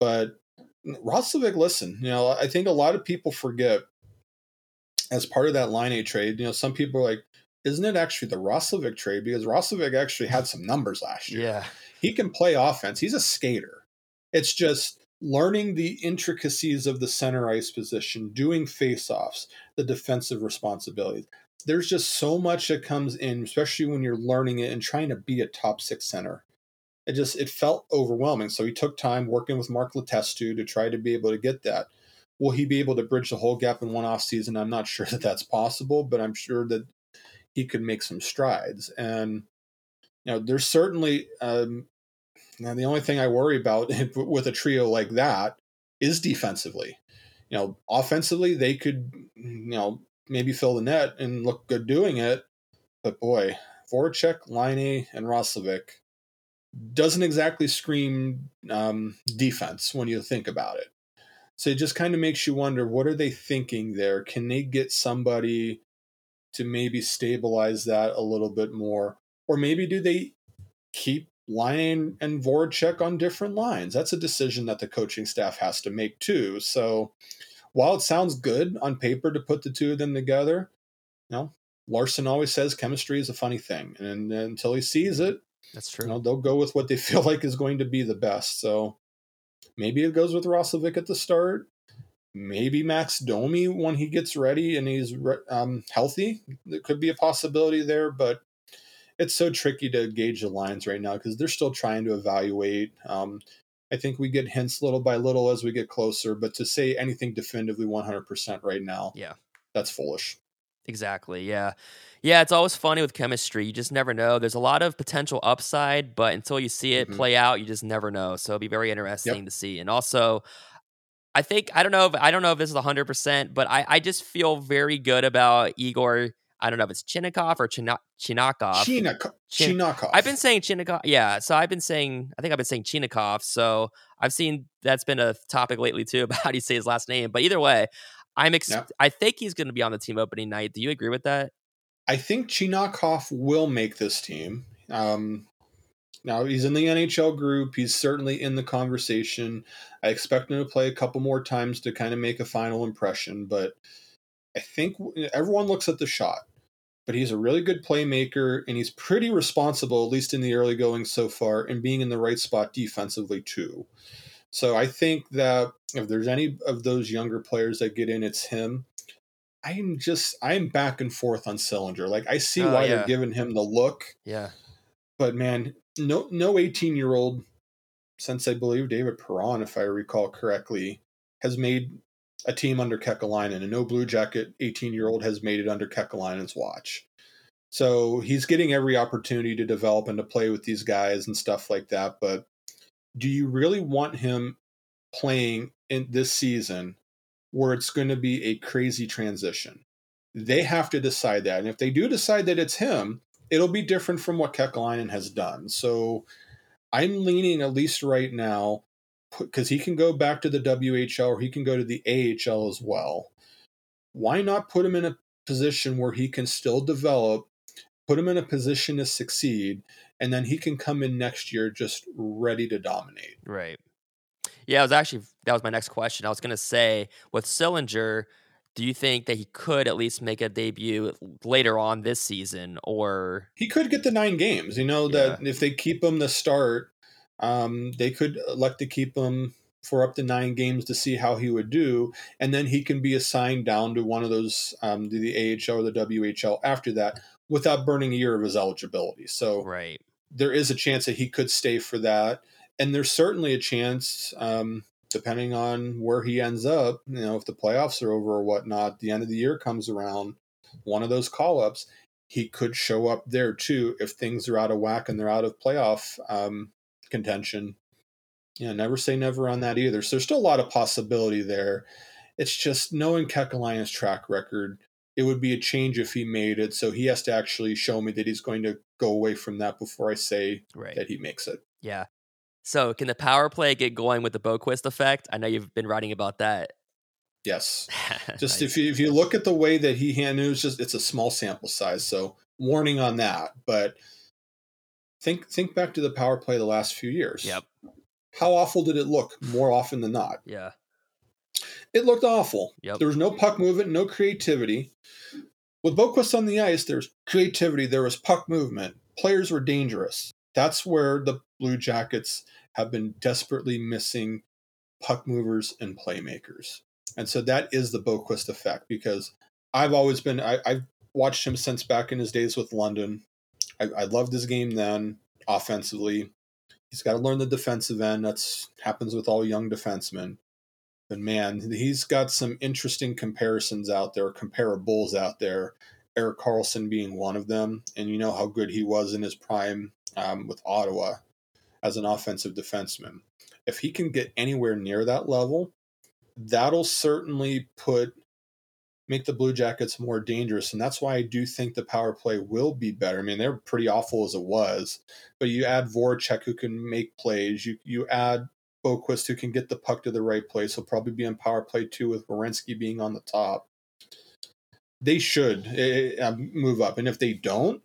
But Roslovic, listen, you know, I think a lot of people forget as part of that Laine trade, you know, some people are like, isn't it actually the Roslovic trade? Because Roslovic actually had some numbers last year. Yeah. He can play offense. He's a skater. It's just learning the intricacies of the center ice position, doing face-offs, the defensive responsibilities. There's just so much that comes in, especially when you're learning it and trying to be a top six center. It just it felt overwhelming. So he took time working with Mark Letestu to try to be able to get that. Will he be able to bridge the whole gap in one off season? I'm not sure that that's possible, but I'm sure that he could make some strides. And you know, there's certainly um, now the only thing I worry about with a trio like that is defensively. You know, offensively they could you know maybe fill the net and look good doing it, but boy, Voracek, Liney, and Roslovic doesn't exactly scream um, defense when you think about it. So it just kind of makes you wonder what are they thinking there? Can they get somebody to maybe stabilize that a little bit more? Or maybe do they keep Laine and Voracek on different lines? That's a decision that the coaching staff has to make too. So while it sounds good on paper to put the two of them together, you know, Larsen always says chemistry is a funny thing. And, until he sees it, That's true. you know, they'll go with what they feel like is going to be the best. So maybe it goes with Roslovic at the start. Maybe Max Domi when he gets ready and he's um, healthy. There could be a possibility there, but it's so tricky to gauge the lines right now because they're still trying to evaluate. Um, I think we get hints little by little as we get closer, but to say anything definitively 100% right now, Yeah. that's foolish. Exactly. Yeah. Yeah, it's always funny with chemistry. You just never know. There's a lot of potential upside, but until you see it Mhm. play out, you just never know. So it'll be very interesting to see. And also, I think I don't know if I don't know if this is 100, percent but I, I just feel very good about Igor. I don't know if it's Chinnikov or China, Chinakov. Chinak- Chin- Chinakov. I've been saying Chinnikov. Yeah, so I've been saying I think I've been saying Chinnikov. So I've seen that's been a topic lately too about how do you say his last name. But either way, I'm ex-. I think he's going to be on the team opening night. Do you agree with that? I think Chinakov will make this team. Um, now he's in the NHL group. He's certainly in the conversation. I expect him to play a couple more times to kind of make a final impression, but I think everyone looks at the shot. But he's a really good playmaker, and he's pretty responsible, at least in the early going so far, and being in the right spot defensively too. So I think that if there's any of those younger players that get in, it's him. I'm just I'm back and forth on Sillinger. Like I see Oh, why yeah. they're giving him the look, Yeah. but man, no no 18 year old since I believe David Perron, if I recall correctly, has made a team under Kekalainen, and a no Blue Jacket 18 year old has made it under Kekalainen's watch. So he's getting every opportunity to develop and to play with these guys and stuff like that. But do you really want him playing in this season where it's going to be a crazy transition? They have to decide that. And if they do decide that it's him, it'll be different from what Kekalainen has done. So I'm leaning, at least right now, because he can go back to the WHL or he can go to the AHL as well. Why not put him in a position where he can still develop, put him in a position to succeed, and then he can come in next year just ready to dominate? Right. Yeah, I was actually that was my next question. I was going to say with Sillinger, do you think that he could at least make a debut later on this season or He could get the nine games. You know that if they keep him the start, um, they could elect to keep him for up to nine games to see how he would do, and then he can be assigned down to one of those um, to the AHL or the WHL after that without burning a year of his eligibility. So right? There is a chance that he could stay for that, and there's certainly a chance, um, depending on where he ends up. You know, if the playoffs are over or whatnot, the end of the year comes around, one of those call ups, he could show up there too if things are out of whack and they're out of playoff um, contention. Yeah, never say never on that either. So there's still a lot of possibility there. It's just knowing Kekalainen's track record, it would be a change if he made it. So he has to actually show me that he's going to go away from that before I say Right. that he makes it. Yeah. So can the power play get going with the Boqvist effect? I know you've been writing about that. Yes. Just Nice. if you if you look at the way that he handles, just it's a small sample size, so warning on that. But think think back to the power play the last few years. Yep. How awful did it look? More often than not, Yeah. it looked awful. Yep. There was no puck movement, no creativity. With Boqvist on the ice, there's creativity, there was puck movement, players were dangerous. That's where the Blue Jackets have been desperately missing puck movers and playmakers. And so that is the Boqvist effect because I've always been, I, I've watched him since back in his days with London. I, I loved his game then offensively. He's got to learn the defensive end. That's happens with all young defensemen. But man, he's got some interesting comparisons out there, comparables out there. Erik Karlsson being one of them, and you know how good he was in his prime um, with Ottawa as an offensive defenseman. If he can get anywhere near that level, that'll certainly put make the Blue Jackets more dangerous, and that's why I do think the power play will be better. I mean, they're pretty awful as it was, but you add Voracek who can make plays. You you add Boqvist who can get the puck to the right place. He'll probably be on power play too with Werenski being on the top. They should uh, move up, and if they don't,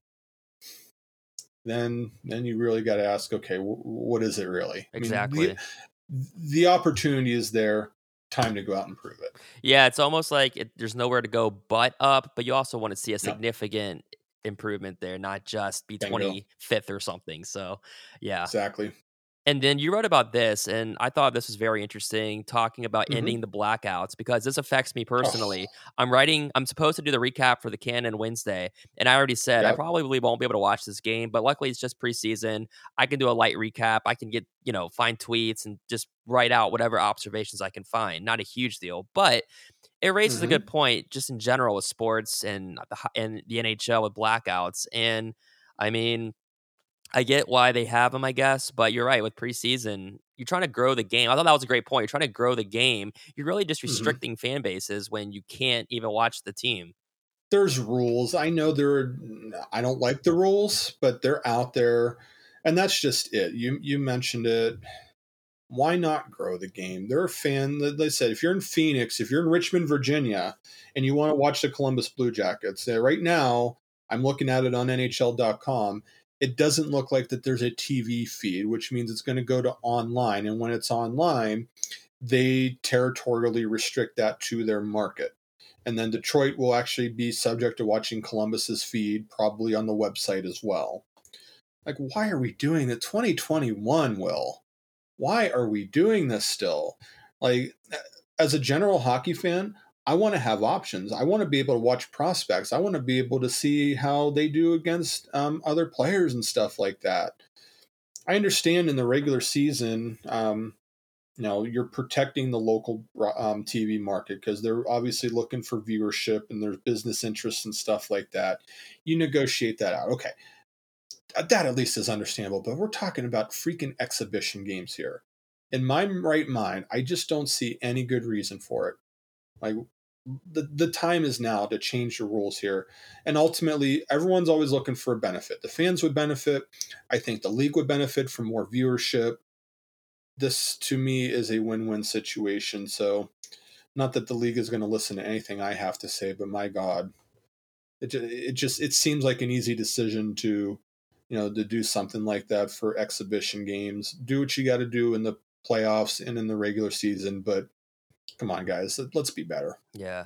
then then you really got to ask, okay, w- what is it really? Exactly. I mean, the, the opportunity is there time to go out and prove it. Yeah, it's almost like it, there's nowhere to go but up, but you also want to see a significant improvement there, not just be 25th or something. So, yeah. Exactly. And then you wrote about this, and I thought this was very interesting, talking about Mhm. ending the blackouts because this affects me personally. Oh. I'm writing, I'm supposed to do the recap for the Canon Wednesday, and I already said I probably won't be able to watch this game, but luckily it's just preseason. I can do a light recap. I can get, you know, find tweets and just write out whatever observations I can find. Not a huge deal, but it raises a Mhm. good point just in general with sports and the, and the NHL with blackouts. And I mean, I get why they have them, I guess, but you're right. With preseason, you're trying to grow the game. I thought that was a great point. You're trying to grow the game. You're really just Mhm. restricting fan bases when you can't even watch the team. there's rules. I know there are, I don't like the rules, but they're out there and that's just it. You you mentioned it. Why not grow the game? They're a fan they said if you're in Phoenix, if you're in Richmond, Virginia, and you want to watch the Columbus Blue Jackets, right now I'm looking at it on NHL.com. It doesn't look like that there's a TV feed, which means it's going to go to online. And when it's online, they territorially restrict that to their market and then Detroit will actually be subject to watching Columbus's feed, probably on the website as well. Like, why are we doing it? 2021, Will. Why are we doing this still? Like, as a general hockey fan, I want to have options. I want to be able to watch prospects. I want to be able to see how they do against um, other players and stuff like that. I understand in the regular season, um, you know you're protecting the local um, TV market because they're obviously looking for viewership and there's business interests and stuff like that. You negotiate that out. Okay, that at least is understandable. But we're talking about freaking exhibition games here. In my right mind, I just don't see any good reason for it. Like the the time is now to change the rules here. And ultimately, everyone's always looking for a benefit. The fans would benefit. I think the league would benefit from more viewership this to me is a win-win situation. So, not that the league is going to listen to anything I have to say, but my God, it it just it seems like an easy decision to, you know, to do something like that for exhibition games. Do what you got to do in the playoffs and in the regular season, but come on, guys, let- let's be better. Yeah.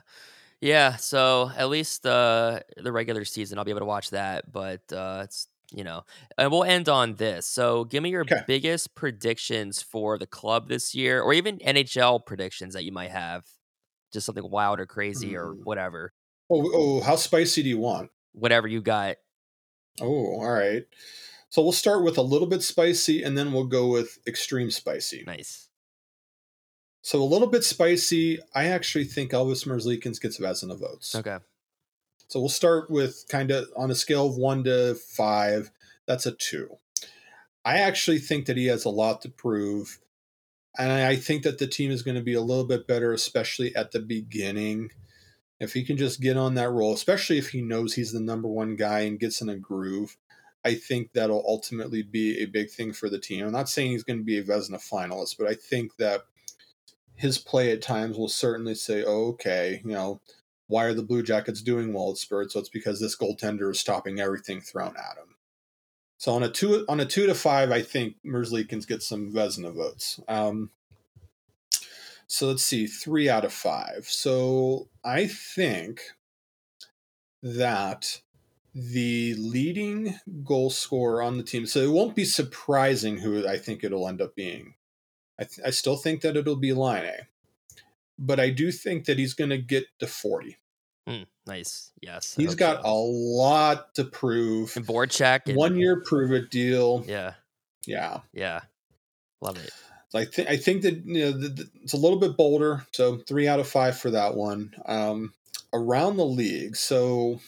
Yeah. So at least uh, the regular season, I'll be able to watch that. But uh, it's, you know, and we'll end on this. So give me your Okay. biggest predictions for the club this year, or even NHL predictions that you might have. Just something wild or crazy or Hmm. whatever. Oh, oh, how spicy do you want? Whatever you got. Oh, all right. So we'll start with a little bit spicy, and then we'll go with extreme spicy. Nice. So a little bit spicy. I actually think Elvis Merzlikins gets Vezina votes. Okay. So we'll start with kind of on a scale of one to five. That's a two. I actually think that he has a lot to prove. And I think that the team is going to be a little bit better, especially at the beginning. If he can just get on that roll, especially if he knows he's the number one guy and gets in a groove, I think that'll ultimately be a big thing for the team. I'm not saying he's going to be a Vezina finalist, but I think that his play at times will certainly say, oh, okay, you know, why are the Blue Jackets doing well at Spurs? So it's because this goaltender is stopping everything thrown at him. So on a two on a two to five, I think Merzlikins gets some Vezina votes. Um, so let's see, three out of five. So I think that the leading goal scorer on the team, so it won't be surprising who I think it'll end up being. I, th- I still think that it'll be Laine but I do think that he's going to get to 40. Hmm, nice. Yes. I He's got so. a lot to prove. and Voracek. and- One year prove it deal. Yeah. Yeah. Yeah. Love it. So I think I think that you know the, the, it's a little bit bolder. So three out of five for that one. Um, around the league, so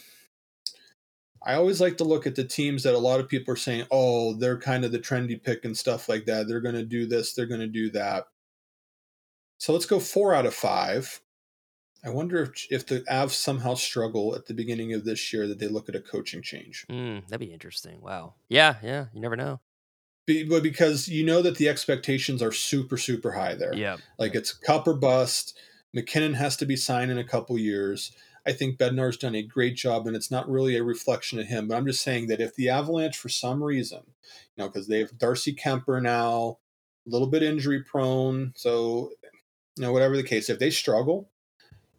I always like to look at the teams that a lot of people are saying, "Oh, they're kind of the trendy pick and stuff like that. They're going to do this. They're going to do that." So let's go four out of five. I wonder if if the Avs somehow struggle at the beginning of this year that they look at a coaching change. Mm, that'd be interesting. Wow. Yeah. Yeah. You never know. Be, but because you know that the expectations are super super high there. Yeah. Like it's cup or bust. MacKinnon has to be signed in a couple years. I think Bednar's done a great job, and it's not really a reflection of him. But I'm just saying that if the Avalanche, for some reason, you know, because they have Darcy Kuemper now, a little bit injury prone, so you know, whatever the case, if they struggle,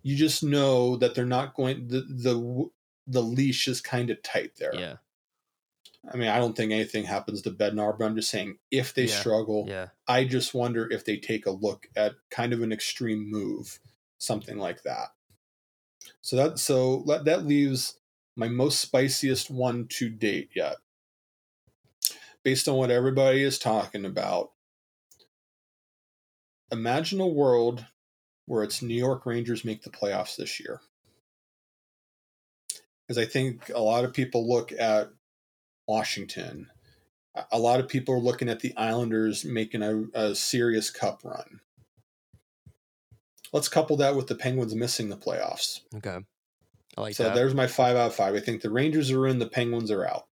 you just know that they're not going. The the the leash is kind of tight there. Yeah. I mean, I don't think anything happens to Bednar, but I'm just saying if they Yeah. struggle, Yeah. I just wonder if they take a look at kind of an extreme move, something like that. So that so that, leaves my most spiciest one to date yet. Based on what everybody is talking about, imagine a world where it's New York Rangers make the playoffs this year. Because I think a lot of people look at Washington. A- A lot of people are looking at the Islanders making a, a serious cup run. Let's couple that with the Penguins missing the playoffs. Okay. I like so that. there's my five out of five. I think the Rangers are in, the Penguins are out.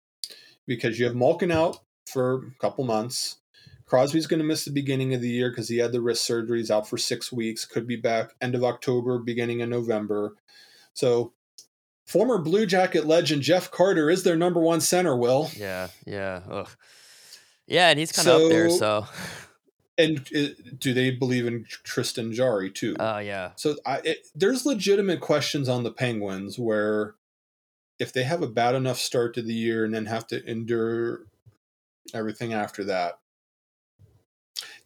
Because you have Malkin out for a couple months. Crosby's going to miss the beginning of the year because he had the wrist surgery. He's out for six weeks. Could be back end of October, beginning of November. So, former Blue Jacket legend Jeff Carter is their number one center. Will Yeah. Yeah. Ugh. Yeah, and he's kind of up there. So- So. and uh, do they believe in Tristan Jarry too? Oh yeah. So I, it, there's legitimate questions on the Penguins where if they have a bad enough start to the year and then have to endure everything after that,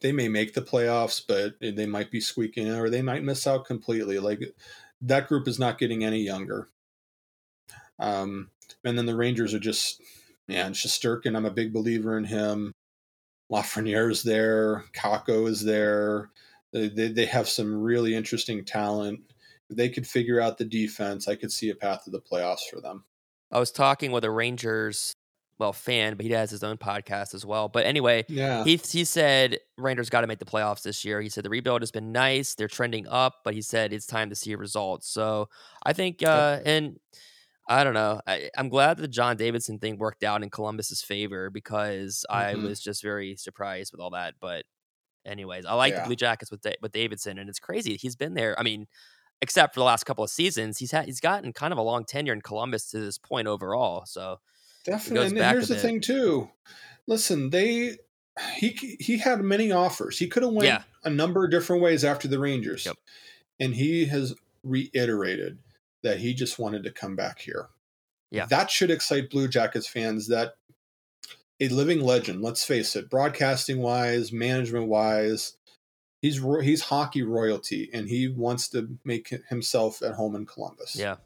they may make the playoffs, but they might be squeaking or they might miss out completely. Like that group is not getting any younger. Um, and then the Rangers are just, man, Shesterkin, I'm a big believer in him. Lafreniere's there, Kakko is there. They, they, they have some really interesting talent. If they could figure out the defense, I could see a path to the playoffs for them. I was talking with a Rangers, well, fan, but he has his own podcast as well. But anyway, Yeah. he he said Rangers got to make the playoffs this year. He said the rebuild has been nice, they're trending up, but he said it's time to see results. So I think, uh, and I don't know, I, I'm glad that the John Davidson thing worked out in Columbus's favor because I Mhm. was just very surprised with all that. But anyways, I like Yeah. the Blue Jackets with Da- with Davidson, and it's crazy. He's been there. I mean. Except for the last couple of seasons, he's had he's gotten kind of a long tenure in Columbus to this point overall. So Definitely. And here's the bit. thing too. Listen, they he he had many offers. He could have went Yeah. a number of different ways after the Rangers. Yep. And he has reiterated that he just wanted to come back here. Yeah. That should excite Blue Jackets fans that a living legend, let's face it, broadcasting wise, management wise, he's he's hockey royalty and he wants to make himself at home in Columbus. Yeah.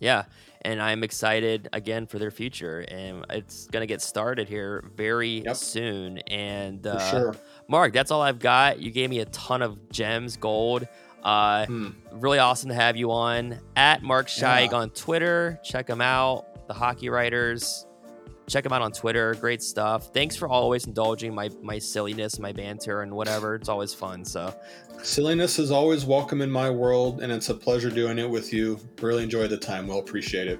Yeah. And I'm excited again for their future. And it's going to get started here very Yep. soon. And For uh, sure. Mark, that's all I've got. You gave me a ton of gems, gold. Uh, Hmm. really awesome to have you on. At Mark Scheig Yeah. on Twitter. Check him out. The Hockey Writers. Check him out on Twitter. Great stuff. Thanks for always indulging my my silliness, my banter, and whatever. It's always fun. So Silliness is always welcome in my world, and it's a pleasure doing it with you. Really enjoy the time. We'll appreciate it.